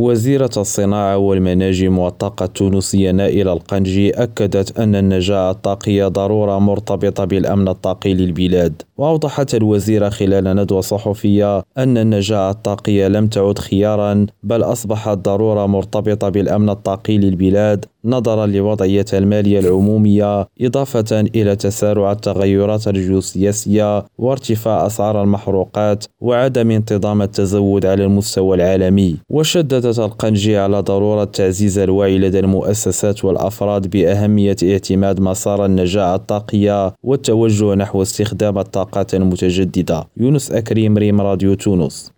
وزيرة الصناعة والمناجم والطاقة التونسية نائلة القنجي أكدت أن النجاة الطاقية ضرورة مرتبطة بالأمن الطاقي للبلاد. وأوضحت الوزيرة خلال ندوة صحفية أن النجاة الطاقية لم تعد خيارا بل أصبحت ضرورة مرتبطة بالأمن الطاقي للبلاد نظرا لوضعية المالية العمومية إضافة إلى تسارع التغيرات الجيوسياسية وارتفاع أسعار المحروقات وعدم انتظام التزود على المستوى العالمي. وشددت القنجي على ضرورة تعزيز الوعي لدى المؤسسات والأفراد بأهمية اعتماد مسار النجاة الطاقية والتوجه نحو استخدام الطاقات المتجددة. يونس أكريم ريم راديو تونس.